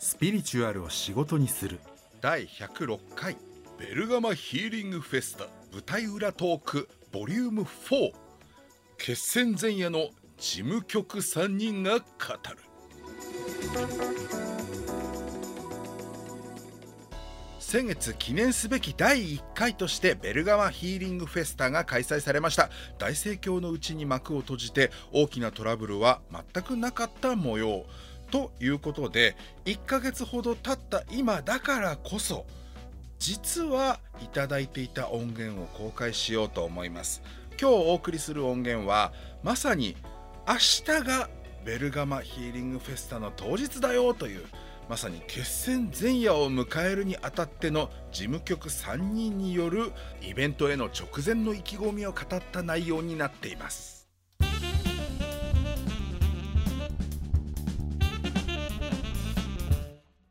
スピリチュアルを仕事にする。第106回ベルガマヒーリングフェスタ舞台裏トークボリューム4決戦前夜の事務局3人が語る。先月記念すべき第1回としてベルガマヒーリングフェスタが開催されました。大盛況のうちに幕を閉じて大きなトラブルは全くなかった模様。ということで1ヶ月ほど経った今だからこそ実はいただいていた音源を公開しようと思います。今日お送りする音源はまさに明日がベルガマヒーリングフェスタの当日だよというまさに決戦前夜を迎えるにあたっての事務局3人によるイベントへの直前の意気込みを語った内容になっています。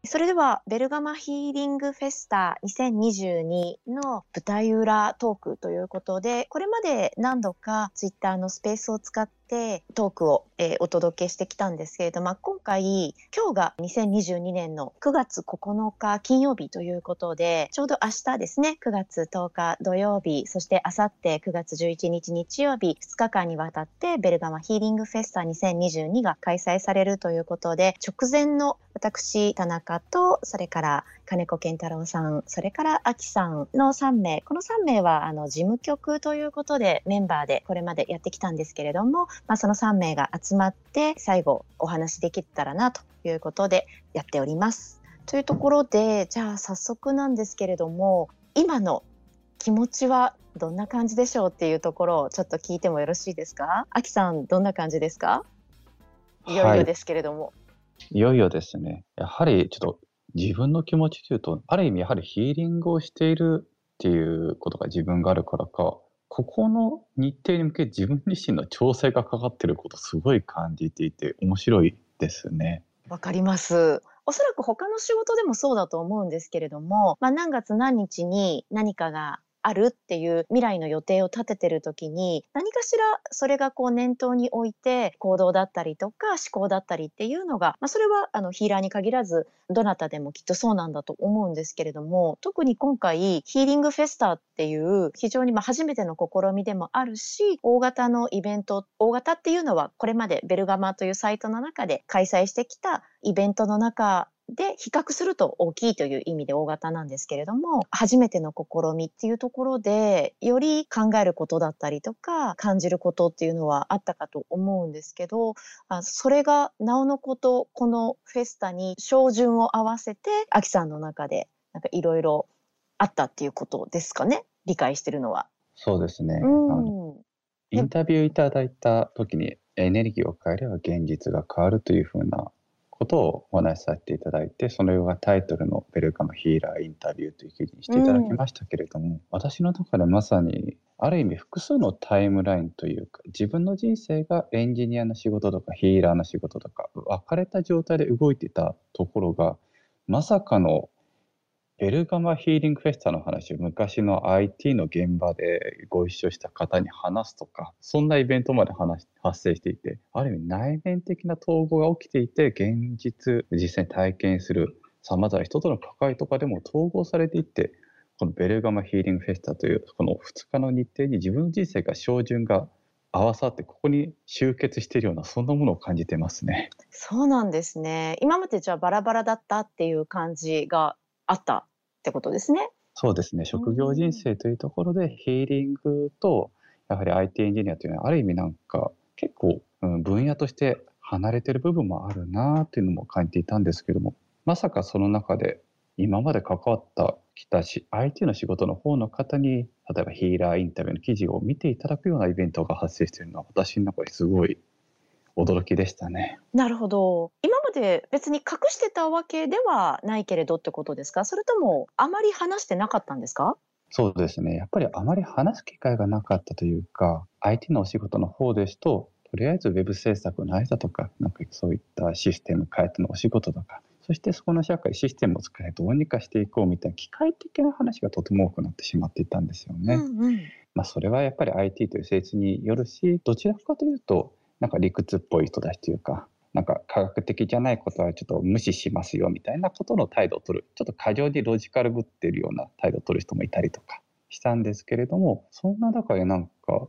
それではベルガマヒーリングフェスタ2022の舞台裏トークということでこれまで何度かツイッターのスペースを使っててトークを、えー、お届けしてきたんですけれども、今回今日が2022年の9月9日金曜日ということでちょうど明日ですね9月10日土曜日そしてあさって9月11日日曜日2日間にわたってベルガマヒーリングフェスタ2022が開催されるということで直前の私田中とそれから金子健太郎さんそれから秋さんの3名この3名はあの事務局ということでメンバーでこれまでやってきたんですけれども、まあ、その3名が集まって最後お話できたらなということでやっております。というところでじゃあ早速なんですけれども今の気持ちはどんな感じでしょうっていうところをちょっと聞いてもよろしいですか？秋さんどんな感じですか？い。よいよですけれども、はい、いよいよですね。やはりちょっと自分の気持ちというと、ある意味やはりヒーリングをしているっていうことが自分があるからか、ここの日程に向け自分自身の調整がかかってることすごい感じていて面白いですね。わかります。おそらく他の仕事でもそうだと思うんですけれども、まあ、何月何日に何かがあるっていう未来の予定を立ててる時に何かしらそれがこう念頭に置いて行動だったりとか思考だったりっていうのが、まあ、それはあのヒーラーに限らずどなたでもきっとそうなんだと思うんですけれども特に今回ヒーリングフェスタっていう非常にま初めての試みでもあるし大型のイベント大型っていうのはこれまでベルガマというサイトの中で開催してきたイベントの中で比較すると大きいという意味で大型なんですけれども初めての試みっていうところでより考えることだったりとか感じることっていうのはあったかと思うんですけどあそれがなおのことこのフェスタに照準を合わせてアキさんの中でなんかいろいろあったっていうことですかね？理解してるのは。そうですね、うん、インタビューいただいた時にエネルギーを変えれば現実が変わるというふうなことをお話しさせていただいてそのようなタイトルの「ベルカムヒーラーインタビュー」という記事にしていただきましたけれども、うん、私の中でまさにある意味複数のタイムラインというか自分の人生がエンジニアの仕事とかヒーラーの仕事とか分かれた状態で動いていたところがまさかのベルガマヒーリングフェスタの話を昔の IT の現場でご一緒した方に話すとか、そんなイベントまで話発生していて、ある意味内面的な統合が起きていて、現実、実際に体験する様々な人との関わりとかでも統合されていって、このベルガマヒーリングフェスタというこの2日の日程に自分の人生が照準が合わさってここに集結しているようなそんなものを感じてますね。そうなんですね。今までじゃあバラバラだったっていう感じがあったってことですね。そうですね。職業人生というところでヒーリングとやはり IT エンジニアというのはある意味なんか結構、うん、分野として離れてる部分もあるなっていうのも感じていたんですけどもまさかその中で今まで関わったきたし IT の仕事の方の方に例えばヒーラーインタビューの記事を見ていただくようなイベントが発生しているのは私の中ですごい驚きでしたね。なるほど。今まで別に隠してたわけではないけれどってことですか？それともあまり話してなかったんですか？そうですね。やっぱりあまり話す機会がなかったというか、IT のお仕事の方ですと、とりあえず Web 制作の間とか、なんかそういったシステム変えてのお仕事とか、そしてそこの社会、システムを使えどうにかしていこうみたいな機械的な話がとても多くなってしまっていたんですよね。うんうん、まあ、それはやっぱり IT という性質によるし、どちらかというと、なんか理屈っぽい人たちというか、なんか科学的じゃないことはちょっと無視しますよみたいなことの態度を取る。ちょっと過剰にロジカルぶってるような態度を取る人もいたりとかしたんですけれどもそんな中でなんか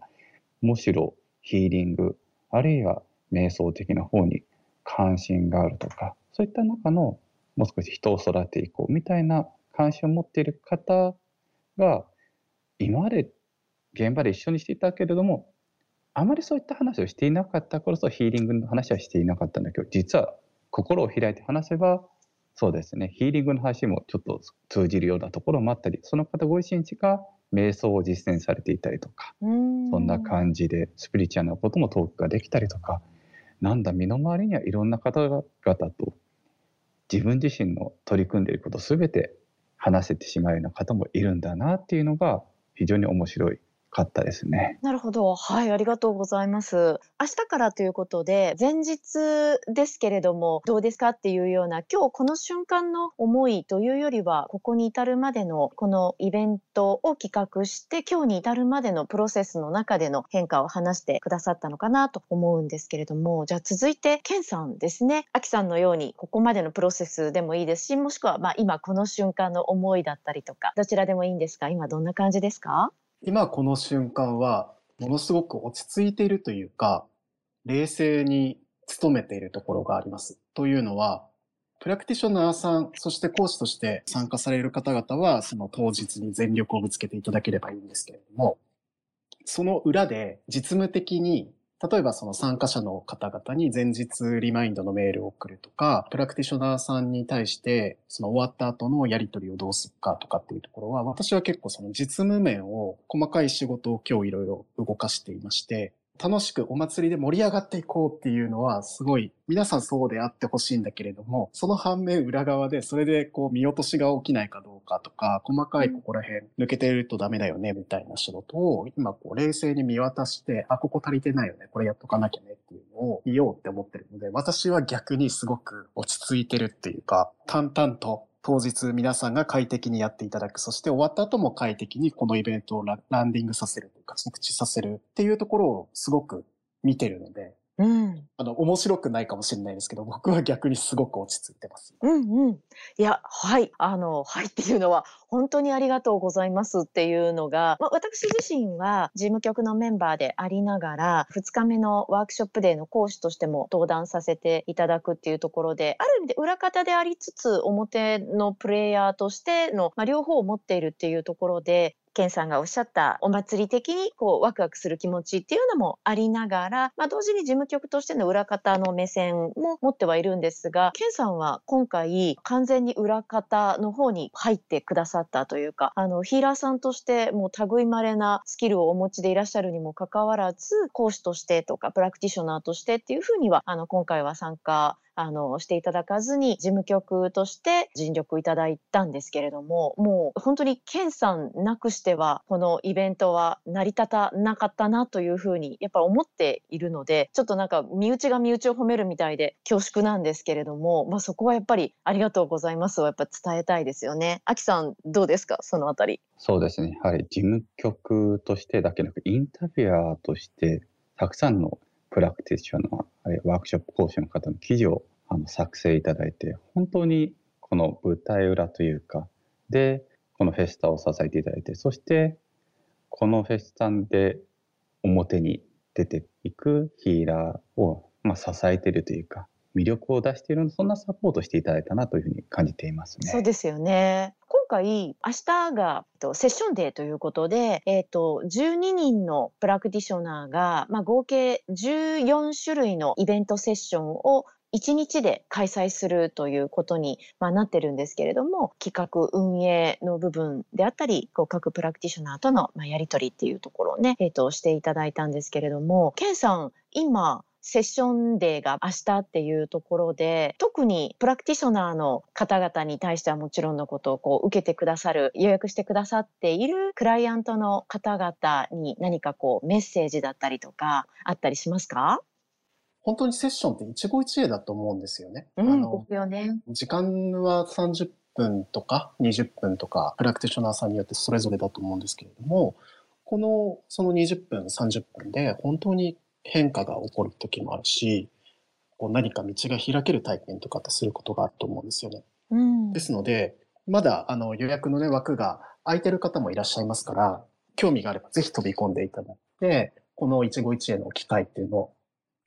むしろヒーリングあるいは瞑想的な方に関心があるとかそういった中のもう少し人を育てていこうみたいな関心を持っている方が今まで現場で一緒にしていたけれどもあまりそういった話をしていなかった頃そヒーリングの話はしていなかったんだけど実は心を開いて話せばそうですね。ヒーリングの話もちょっと通じるようなところもあったりその方ご自身が瞑想を実践されていたりとかそんな感じでスピリチュアルなこともトークができたりとかなんだ身の回りにはいろんな方々と自分自身の取り組んでいること全て話せてしまうような方もいるんだなっていうのが非常に面白いかったですね。なるほど。はい、ありがとうございます。明日からということで、前日ですけれども、どうですかっていうような、今日この瞬間の思いというよりは、ここに至るまでのこのイベントを企画して、今日に至るまでのプロセスの中での変化を話してくださったのかなと思うんですけれども、じゃあ続いて、ケンさんですね。アキさんのように、ここまでのプロセスでもいいですし、もしくはまあ今この瞬間の思いだったりとか、どちらでもいいんですが、今どんな感じですか？今この瞬間は、ものすごく落ち着いているというか、冷静に努めているところがあります。というのは、プラクティショナーさん、そして講師として参加される方々は、その当日に全力をぶつけていただければいいんですけれども、その裏で実務的に例えばその参加者の方々に前日リマインドのメールを送るとか、プラクティショナーさんに対してその終わった後のやり取りをどうするかとかっていうところは、私は結構その実務面を細かい仕事を今日いろいろ動かしていまして、楽しくお祭りで盛り上がっていこうっていうのはすごい皆さんそうであってほしいんだけれども、その反面裏側でそれでこう見落としが起きないかどうかとか、細かいここら辺抜けてるとダメだよねみたいな仕事を今こう冷静に見渡して、あ、ここ足りてないよね、これやっとかなきゃねっていうのを見ようって思ってるので、私は逆にすごく落ち着いてるっていうか、淡々と当日皆さんが快適にやっていただく。そして終わった後も快適にこのイベントをランディングさせるというか、告知させるっていうところをすごく見てるので、うん。あの、面白くないかもしれないですけど、僕は逆にすごく落ち着いてます。うんうん。いや、はい。あの、はいっていうのは、本当にありがとうございますっていうのが、まあ、私自身は事務局のメンバーでありながら、2日目のワークショップデーの講師としても登壇させていただくっていうところで、ある意味で裏方でありつつ、表のプレイヤーとしての、まあ、両方を持っているっていうところで、ケンさんがおっしゃったお祭り的にこうワクワクする気持ちっていうのもありながら、まあ、同時に事務局としての裏方の目線も持ってはいるんですが、ケンさんは今回完全に裏方の方に入ってくださったというか、あのヒーラーさんとしてもう類まれなスキルをお持ちでいらっしゃるにもかかわらず、講師としてとかプラクティショナーとしてっていうふうには、あの今回は参加あの、していただかずに、事務局として尽力いただいたんですけれども、もう本当に健さんなくしては、このイベントは成り立たなかったなというふうに、やっぱ思っているので、ちょっとなんか身内が身内を褒めるみたいで恐縮なんですけれども、まあそこはやっぱりありがとうございますをやっぱ伝えたいですよね。アキさん、どうですか？そのあたり。そうですね。はい。事務局としてだけなく、インタビュアーとして、たくさんのプラクティショナー、ワークショップ講師の方の記事をあの作成いただいて、本当にこの舞台裏というか、で、このフェスタを支えていただいて、そしてこのフェスタで表に出ていくヒーラーを、まあ、支えているというか、魅力を出しているそんなサポートしていただいたなというふうに感じていますね。そうですよね。今回、明日がセッションデーということで、えっ、ー、と、12人のプラクティショナーが、まあ、合計14種類のイベントセッションを1日で開催するということに、まあ、なってるんですけれども、企画運営の部分であったり、こう各プラクティショナーとの、まあ、やり取りっていうところをね、え、ー、と、していただいたんですけれども、ケンさん、今、セッションデーが明日っていうところで、特にプラクティショナーの方々に対してはもちろんのことをこう受けてくださる、予約してくださっているクライアントの方々に何かこうメッセージだったりとかあったりしますか？本当にセッションって一期一会だと思うんですよね。うん、あのですよね。時間は30分とか20分とか、プラクティショナーさんによってそれぞれだと思うんですけれども、この、その20分、30分で本当に変化が起こる時もあるし、こう何か道が開ける体験とかってすることがあると思うんですよね。うんですので、まだあの予約の、ね、枠が空いてる方もいらっしゃいますから、興味があればぜひ飛び込んでいただいて、この一期一会の機会っていうのを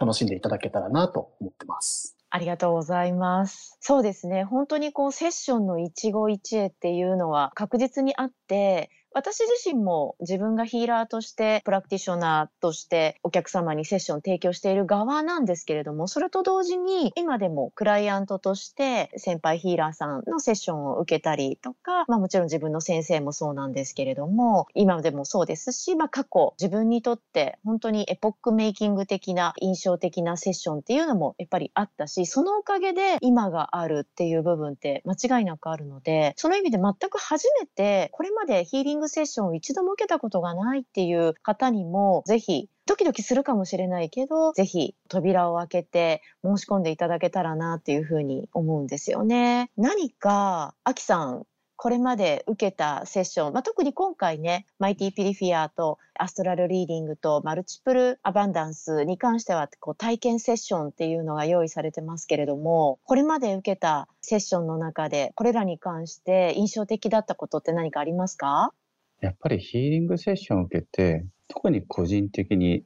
楽しんでいただけたらなと思ってます。ありがとうございます。そうですね。本当にこうセッションの一期一会っていうのは確実にあって、私自身も自分がヒーラーとして、プラクティショナーとしてお客様にセッションを提供している側なんですけれども、それと同時に今でもクライアントとして先輩ヒーラーさんのセッションを受けたりとか、まあもちろん自分の先生もそうなんですけれども、今でもそうですし、まあ過去自分にとって本当にエポックメイキング的な印象的なセッションっていうのもやっぱりあったし、そのおかげで今があるっていう部分って間違いなくあるので、その意味で全く初めてこれまでヒーリングセッションを一度も受けたことがないっていう方にも、ぜひドキドキするかもしれないけど、ぜひ扉を開けて申し込んでいただけたらなっていうふうに思うんですよね。何か、アキさん、これまで受けたセッション、まあ、特に今回ね、マイティピリフィアとアストラルリーディングとマルチプルアバンダンスに関してはこう体験セッションっていうのが用意されてますけれども、これまで受けたセッションの中でこれらに関して印象的だったことって何かありますか？やっぱりヒーリングセッションを受けて、特に個人的に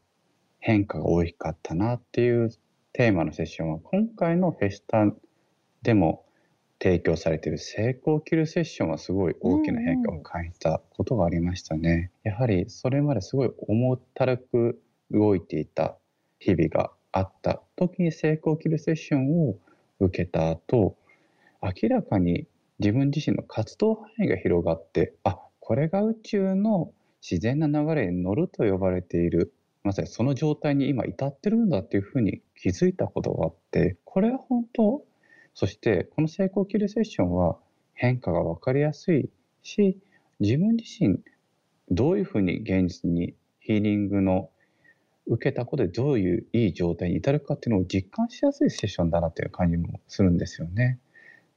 変化が大きかったなっていうテーマのセッションは、今回のフェスタでも提供されている成功を切るセッションはすごい大きな変化を感じたことがありましたね。やはりそれまですごい重たらく動いていた日々があった時に成功を切るセッションを受けた後、明らかに自分自身の活動範囲が広がって、あ、これが宇宙の自然な流れに乗ると呼ばれている、まさにその状態に今至ってるんだっていうふうに気づいたことがあって、これは本当、そしてこの成功キルセッションは変化が分かりやすいし、自分自身どういうふうに現実にヒーリングの受けたことでどういういい状態に至るかっていうのを実感しやすいセッションだなという感じもするんですよね。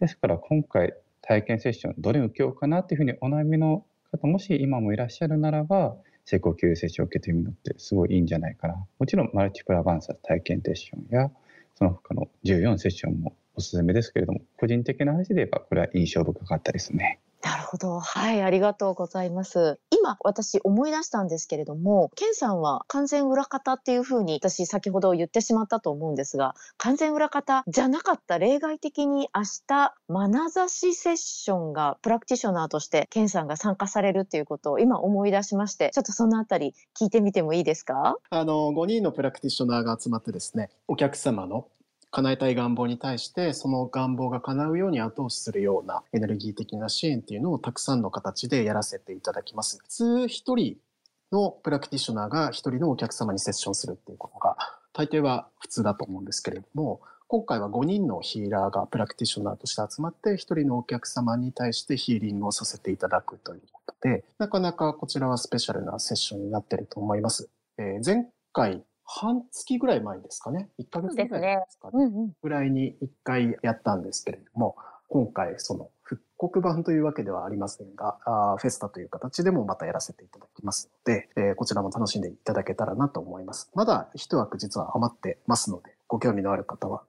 ですから今回体験セッションどれ受けようかなっていうふうにお悩みの方もし今もいらっしゃるならば成功級セッションを受けてみるのってすごいいいんじゃないかな。もちろんマルチプラバンサー体験セッションやその他の14セッションもおすすめですけれども個人的な話で言えばこれは印象深かったですね。なるほど。はい、ありがとうございます。今、私思い出したんですけれども、ケンさんは完全裏方っていうふうに私先ほど言ってしまったと思うんですが、完全裏方じゃなかった例外的に明日、眼差しセッションがプラクティショナーとしてケンさんが参加されるっていうことを今思い出しまして、ちょっとそのあたり聞いてみてもいいですか？あの、5人のプラクティショナーが集まってですね、お客様の叶えたい願望に対して、その願望が叶うように後押しするようなエネルギー的な支援っていうのをたくさんの形でやらせていただきます。普通一人のプラクティショナーが一人のお客様にセッションするっていうことが大抵は普通だと思うんですけれども、今回は5人のヒーラーがプラクティショナーとして集まって、一人のお客様に対してヒーリングをさせていただくということで、なかなかこちらはスペシャルなセッションになってると思います。えー前回、半月ぐらい前ですかね。1ヶ月ぐらいですかね。うんうん。ぐらいに1回やったんですけれども、今回その復刻版というわけではありませんが、あーフェスタという形でもまたやらせていただきますので、えーこちらも楽しんでいただけたらなと思います。まだ一枠実は余ってますので、ご興味のある方は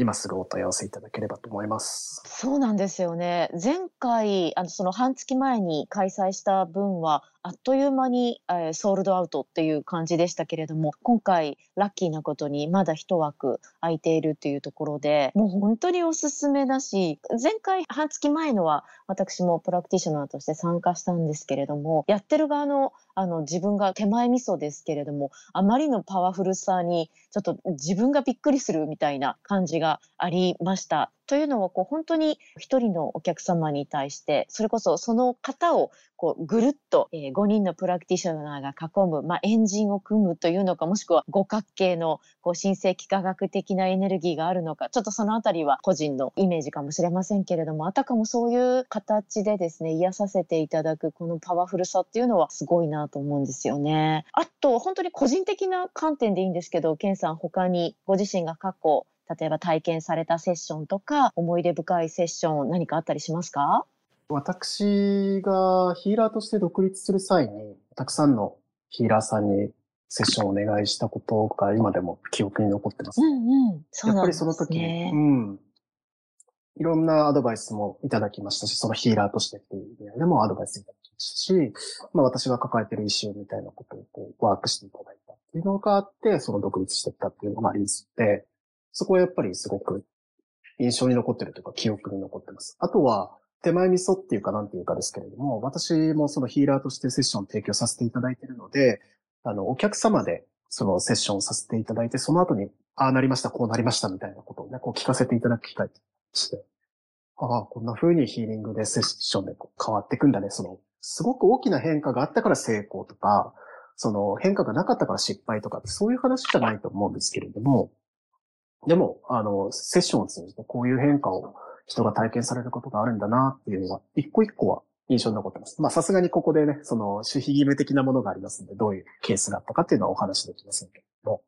今すぐお問い合わせいただければと思います。そうなんですよね。前回、あの、その半月前に開催した分は、あっという間に、えーソールドアウトっていう感じでしたけれども、今回、ラッキーなことにまだ一枠空いているっていうところで、もう本当におすすめだし、前回、半月前のは、私もプラクティショナーとして参加したんですけれども、やってる側の、あの、自分が手前味噌ですけれども、あまりのパワフルさに、ちょっと自分がびっくりするみたいな感じがありました。というのは、こう、本当に一人のお客様に対して、それこそその方を、こう、ぐるっと、5人のプラクティショナーが囲む、まあ、エンジンを組むというのか、もしくは五角形の、こう、神聖幾何学的なエネルギーがあるのか、ちょっとそのあたりは個人のイメージかもしれませんけれども、あたかもそういう形でですね、癒させていただくこのパワフルさっていうのはすごいなと思うんですよね。あと、本当に個人的な観点でいいんですけど、ケンさん他にご自身が過去、例えば体験されたセッションとか、思い出深いセッション何かあったりしますか？私がヒーラーとして独立する際に、たくさんのヒーラーさんにセッションをお願いしたことが今でも記憶に残ってます。うんうん。そうやっぱりその時に、ね。うん。いろんなアドバイスもいただきましたし、そのヒーラーとしてっていう意味でもアドバイスいただきましたし、まあ私が抱えてるイシューみたいなことをこうワークしていただいたっていうのがあって、その独立していったっていうのがありますので、そこはやっぱりすごく印象に残ってるというか記憶に残ってます。あとは、手前味噌っていうかなんていうかですけれども、私もそのヒーラーとしてセッションを提供させていただいているので、あの、お客様でそのセッションをさせていただいて、その後に、ああなりました、こうなりましたみたいなことをね、こう聞かせていただく機会として、ああ、こんな風にヒーリングでセッションでこう変わっていくんだね。その、すごく大きな変化があったから成功とか、その変化がなかったから失敗とかそういう話じゃないと思うんですけれども、でも、あの、セッションを通じてこういう変化を人が体験されることがあるんだなっていうのは、一個一個は印象に残ってます。まあ、さすがにここでね、その、守秘義務的なものがありますので、どういうケースがあったかっていうのはお話できませんけれども、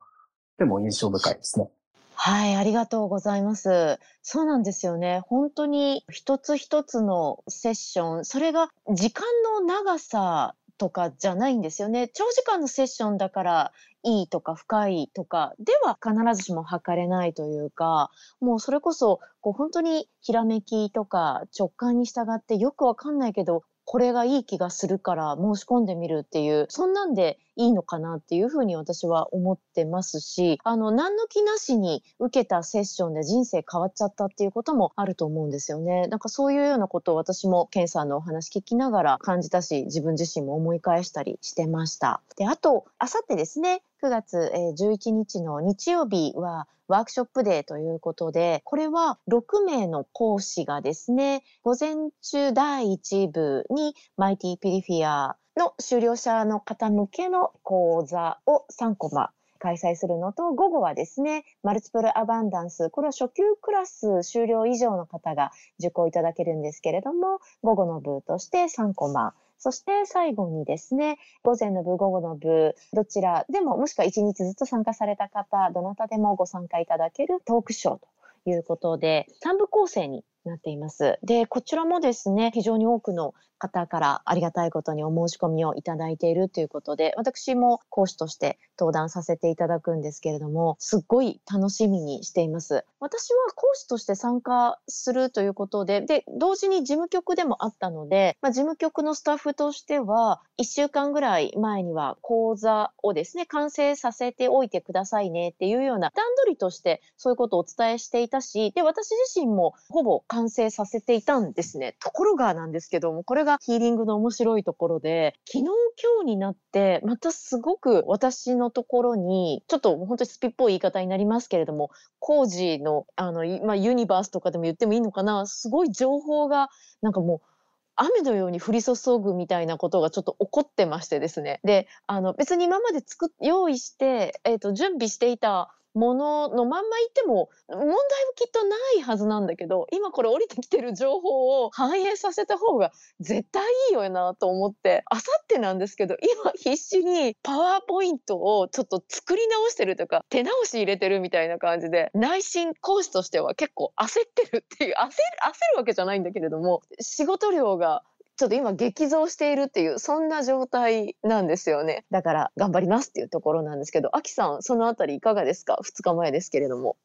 でも印象深いですね。はい、ありがとうございます。そうなんですよね。本当に一つ一つのセッション、それが時間の長さとかじゃないんですよね。長時間のセッションだからいいとか深いとかでは必ずしも測れないというか、もうそれこそこう本当にひらめきとか直感に従ってよくわかんないけど、これがいい気がするから申し込んでみるっていう、そんなんでいいのかなっていうふうに私は思ってますし、あの、何の気なしに受けたセッションで人生変わっちゃったっていうこともあると思うんですよね。なんかそういうようなことを私もケンさんのお話聞きながら感じたし、自分自身も思い返したりしてました。で、あと、あさってですね、9月11日の日曜日はワークショップデーということで、これは6名の講師がですね、午前中第1部にマイティピリフィアの修了者の方向けの講座を3コマ開催するのと、午後はですね、マルチプルアバンダンス、これは初級クラス修了以上の方が受講いただけるんですけれども、午後の部として3コマ、そして最後にですね、午前の部、午後の部、どちらでも、もしくは1日ずつ参加された方、どなたでもご参加いただけるトークショーということで、3部構成になっています。で、こちらもですね、非常に多くの方からありがたいことにお申し込みをいただいているということで、私も講師として登壇させていただくんですけれども、すっごい楽しみにしています。私は講師として参加するということで、で、同時に事務局でもあったので、まあ、事務局のスタッフとしては、1週間ぐらい前には講座をですね、完成させておいてくださいねっていうような段取りとしてそういうことをお伝えしていたし、で、私自身もほぼ完成させていたんですね。ところがなんですけども、これがヒーリングの面白いところで、昨日今日になって、またすごく私のところに、ちょっと本当にスピっぽい言い方になりますけれども、工事の、あの、まあ、ユニバースとかでも言ってもいいのかな、すごい情報が、なんかもう、雨のように降り注ぐみたいなことがちょっと起こってましてですね。で、あの、別に今まで作、用意して、えっ、と、準備していたもののまんま言っても問題はきっとないはずなんだけど今これ降りてきてる情報を反映させた方が絶対いいよなと思ってあさってなんですけど今必死にパワーポイントをちょっと作り直してるとか手直し入れてるみたいな感じで内心講師としては結構焦ってるっていう焦る焦るわけじゃないんだけれども仕事量がちょっと今激増しているっていうそんな状態なんですよね。だから頑張りますっていうところなんですけどアキさんそのあたりいかがですか？2日前ですけれども。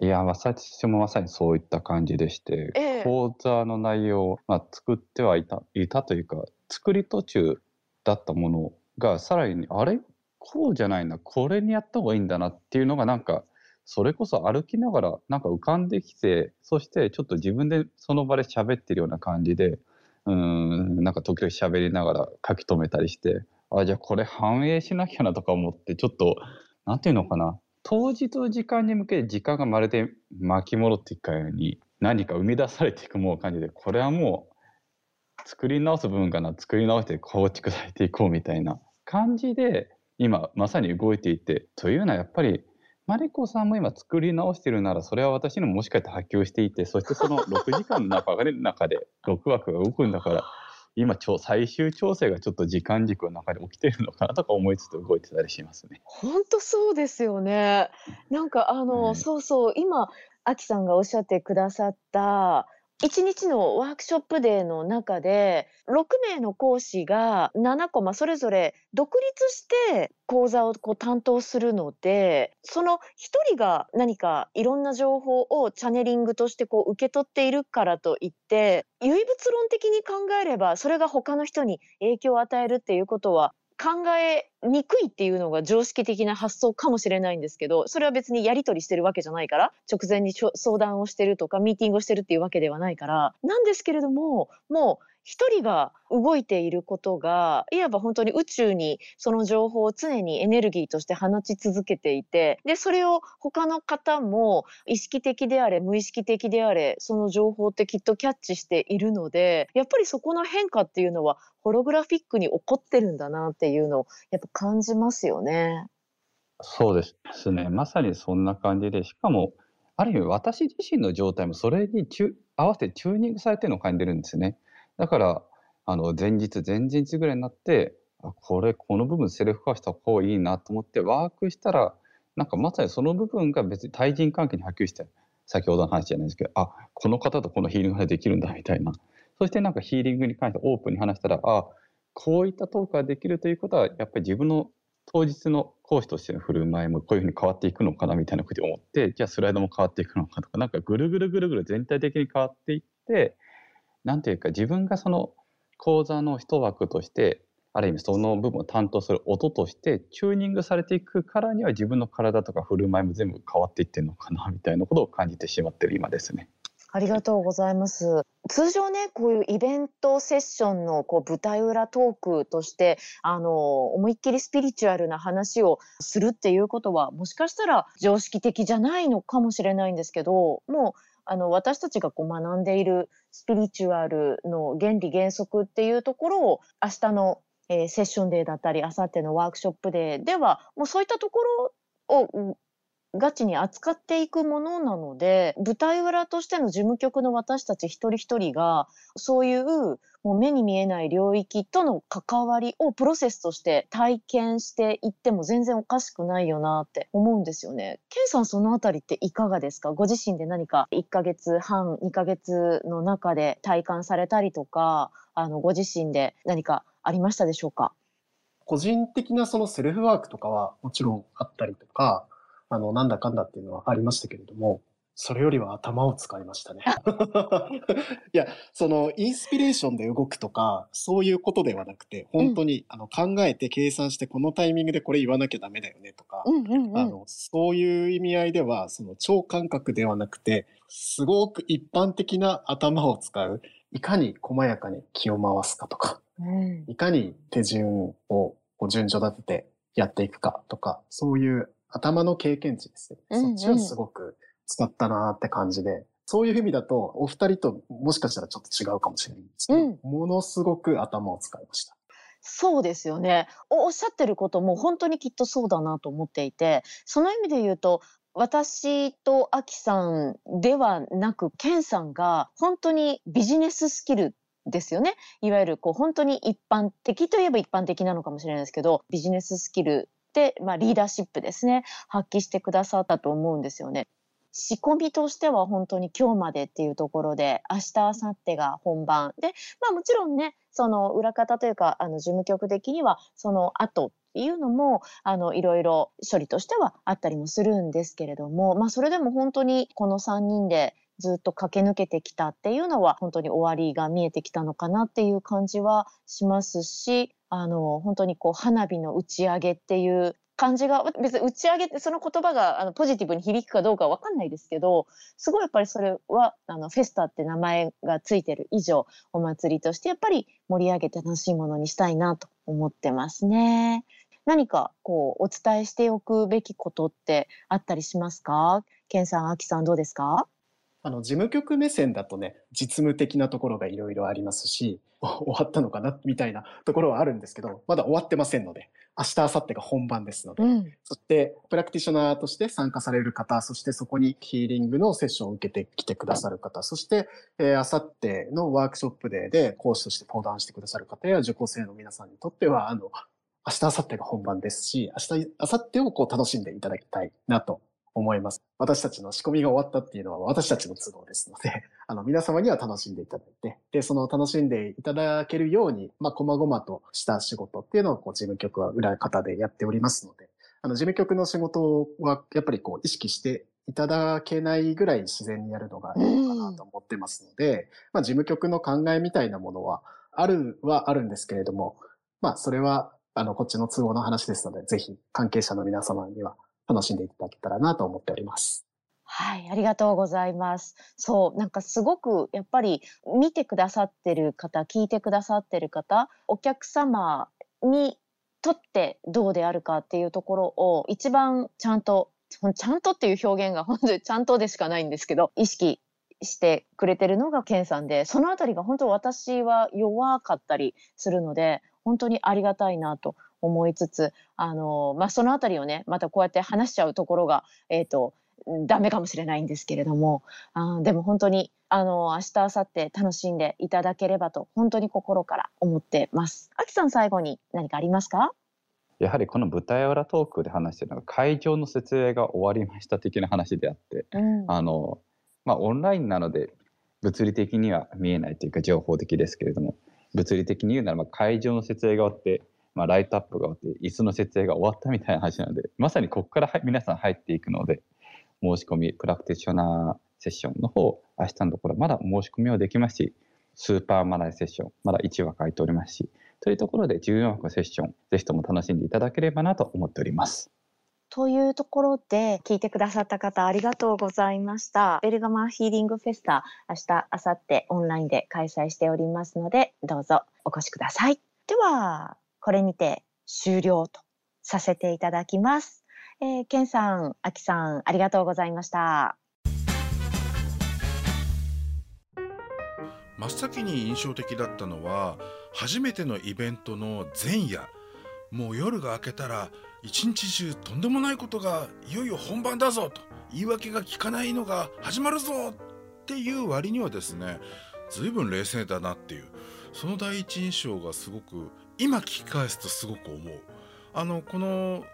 いや、私もまさにそういった感じでして、ええ。講座の内容を、まあ、作ってはいたいたというか作り途中だったものがさらにあれ？こうじゃないな。これにやった方がいいんだなっていうのがなんかそれこそ歩きながらなんか浮かんできてそしてちょっと自分でその場で喋ってるような感じでうんなんか時々喋りながら書き留めたりしてあじゃあこれ反映しなきゃなとか思ってちょっとなんていうのかな。当日の時間に向けて時間がまるで巻き戻っていくかように何か生み出されていくもう感じでこれはもう作り直す部分かな。作り直して構築されていこうみたいな感じで今まさに動いていてというのはやっぱりマリコさんも今作り直してるならそれは私のもしかして波及していてそしてその 6時間の中で中で6枠が動くんだから今ちょ最終調整がちょっと時間軸の中で起きてるのかなとか思いつつ動いてたりしますね。本当そうですよね。なんかあの、はいそうそう今アキさんがおっしゃってくださった1日のワークショップデーの中で6名の講師が7コマそれぞれ独立して講座をこう担当するのでその1人が何かいろんな情報をチャネリングとしてこう受け取っているからといって唯物論的に考えればそれが他の人に影響を与えるっていうことは考えにくいっていうのが常識的な発想かもしれないんですけどそれは別にやり取りしてるわけじゃないから直前に相談をしてるとかミーティングをしてるっていうわけではないからなんですけれどももう一人が動いていることがいわば本当に宇宙にその情報を常にエネルギーとして放ち続けていてでそれを他の方も意識的であれ無意識的であれその情報ってきっとキャッチしているのでやっぱりそこの変化っていうのはホログラフィックに起こってるんだなっていうのをやっぱ感じますよね。そうですね。まさにそんな感じで、しかも、ある意味私自身の状態もそれに合わせてチューニングされてるのを感じるんですね。だから、あの、前日、前々日ぐらいになって、あ、これ、この部分セルフ化した方がいいなと思ってワークしたら、なんかまさにその部分が別に対人関係に波及して、先ほどの話じゃないですけど、あ、この方とこのヒーリングができるんだみたいな。そしてなんかヒーリングに関してオープンに話したら、あ、こういったトークができるということは、やっぱり自分の当日の講師としての振る舞いもこういうふうに変わっていくのかなみたいなことを思って、じゃあスライドも変わっていくのかとか、なんかぐるぐるぐるぐる全体的に変わっていって、なんていうか自分がその講座の一枠として、ある意味その部分を担当する音としてチューニングされていくからには自分の体とか振る舞いも全部変わっていってるのかなみたいなことを感じてしまってる今ですね。ありがとうございます。通常ね、こういうイベントセッションのこう舞台裏トークとして、あの、思いっきりスピリチュアルな話をするっていうことは、もしかしたら常識的じゃないのかもしれないんですけど、もう、あの、私たちがこう学んでいるスピリチュアルの原理原則っていうところを、明日の、えー、セッションデーだったり、明後日のワークショップデーでは、もうそういったところをガチに扱っていくものなので、舞台裏としての事務局の私たち一人一人が、そういうもう目に見えない領域との関わりをプロセスとして体験していっても全然おかしくないよなって思うんですよね。ケンさんそのあたりっていかがですか？ご自身で何か1ヶ月半、2ヶ月の中で体感されたりとか、あの、ご自身で何かありましたでしょうか？個人的なそのセルフワークとかはもちろんあったりとか、あの、なんだかんだっていうのはありましたけれども、それよりは頭を使いましたね。いや、その、インスピレーションで動くとか、そういうことではなくて、本当に、うん、あの考えて計算して、このタイミングでこれ言わなきゃダメだよねとか、うんうんうん、あのそういう意味合いでは、その超感覚ではなくて、すごく一般的な頭を使う、いかに細やかに気を回すかとか、うん、いかに手順を順序立ててやっていくかとか、そういう頭の経験値ですね。そっちをすごく使ったなって感じで、そういう意味だと、お二人ともしかしたらちょっと違うかもしれないんですけど、うん、ものすごく頭を使いました。そうですよね。おっしゃってることも本当にきっとそうだなと思っていて、その意味で言うと、私とアキさんではなく、ケンさんが本当にビジネススキルですよね。いわゆるこう本当に一般的といえば一般的なのかもしれないですけど、ビジネススキルで、まあ、リーダーシップですね、発揮してくださったと思うんですよね。仕込みとしては本当に今日までっていうところで、明日、明後日が本番。で、まあもちろんね、その裏方というか、あの事務局的には、その後っていうのも、あの、いろいろ処理としてはあったりもするんですけれども、まあそれでも本当にこの3人でずっと駆け抜けてきたっていうのは、本当に終わりが見えてきたのかなっていう感じはしますし、あの、本当にこう、花火の打ち上げっていう感じが、別に打ち上げってその言葉があのポジティブに響くかどうかわかんないですけど、すごいやっぱりそれは、あの、フェスタって名前がついてる以上、お祭りとしてやっぱり盛り上げて楽しいものにしたいなと思ってますね。何かこう、お伝えしておくべきことってあったりしますか？ケンさん、アキさんどうですか？あの、事務局目線だとね、実務的なところがいろいろありますし、終わったのかなみたいなところはあるんですけど、まだ終わってませんので、明日、明後日が本番ですので、うん、そして、プラクティショナーとして参加される方、そしてそこにヒーリングのセッションを受けてきてくださる方、そして、えー、明後日のワークショップデーで講師として登壇してくださる方や受講生の皆さんにとっては、あの、明日、明後日が本番ですし、明日、明後日をこう楽しんでいただきたいなと思います。私たちの仕込みが終わったっていうのは私たちの都合ですので、あの、皆様には楽しんでいただいて、で、その楽しんでいただけるように、まあ、細々とした仕事っていうのを、こう、事務局は裏方でやっておりますので、あの、事務局の仕事は、やっぱりこう、意識していただけないぐらい自然にやるのがいいのかなと思ってますので、まあ、事務局の考えみたいなものは、あるはあるんですけれども、まあ、それは、あの、こっちの都合の話ですので、ぜひ関係者の皆様には楽しんでいただけたらなと思っております。はい、ありがとうございます。そう、なんかすごくやっぱり見てくださってる方、聞いてくださってる方、お客様にとってどうであるかっていうところを一番ちゃんと、ちゃんとっていう表現が本当にちゃんとでしかないんですけど、意識してくれてるのがケンさんで、そのあたりが本当私は弱かったりするので、本当にありがたいなと思いつつ、あの、まあ、そのあたりをね、またこうやって話しちゃうところが、えっ、ー、と、ダメかもしれないんですけれども、あでも本当に、あの、明日、明後日楽しんでいただければと、本当に心から思ってます。あきさん、最後に何かありますか？やはりこの舞台裏トークで話してるのが会場の設営が終わりました的な話であって、うん、あのまあオンラインなので物理的には見えないというか情報的ですけれども物理的に言うならば会場の設営が終わってまあ、ライトアップが終わって椅子の設営が終わったみたいな話なのでまさにここから皆さん入っていくので申し込みプラクティショナーセッションの方明日のところまだ申し込みはできますしスーパーマナーセッションまだ1話書いておりますしというところで14枠セッションぜひとも楽しんでいただければなと思っております。というところで聞いてくださった方ありがとうございました。ベルガマヒーリングフェスタ明日、明後日オンラインで開催しておりますのでどうぞお越しください。ではこれにて終了とさせていただきます。えー、ケンさん、アキさん、ありがとうございました。真っ先に印象的だったのは初めてのイベントの前夜もう夜が明けたら一日中とんでもないことがいよいよ本番だぞと言い訳が聞かないのが始まるぞっていう割にはですね随分冷静だなっていうその第一印象がすごく今聞き返すとすごく思う。あのこの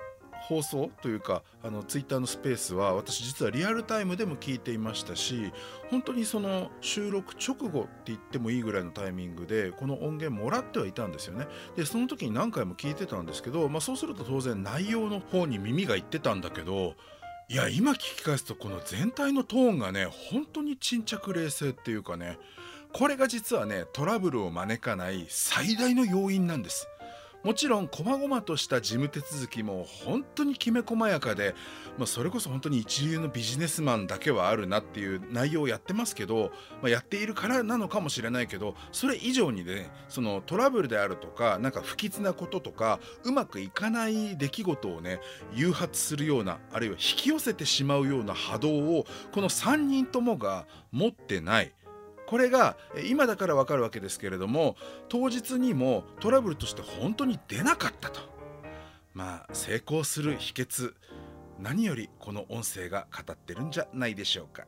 放送というかあのツイッターのスペースは私実はリアルタイムでも聞いていましたし本当にその収録直後って言ってもいいぐらいのタイミングでこの音源もらってはいたんですよねでその時に何回も聞いてたんですけど、まあ、そうすると当然内容の方に耳がいってたんだけどいや今聞き返すとこの全体のトーンがね本当に沈着冷静っていうかねこれが実はねトラブルを招かない最大の要因なんですもちろん細々とした事務手続きも本当にきめ細やかで、まあ、それこそ本当に一流のビジネスマンだけはあるなっていう内容をやってますけど、まあ、やっているからなのかもしれないけどそれ以上にねそのトラブルであるとかなんか不吉なこととかうまくいかない出来事をね誘発するようなあるいは引き寄せてしまうような波動をこの3人ともが持ってない。これが今だからわかるわけですけれども当日にもトラブルとして本当に出なかったと。まあ成功する秘訣何よりこの音声が語ってるんじゃないでしょうか。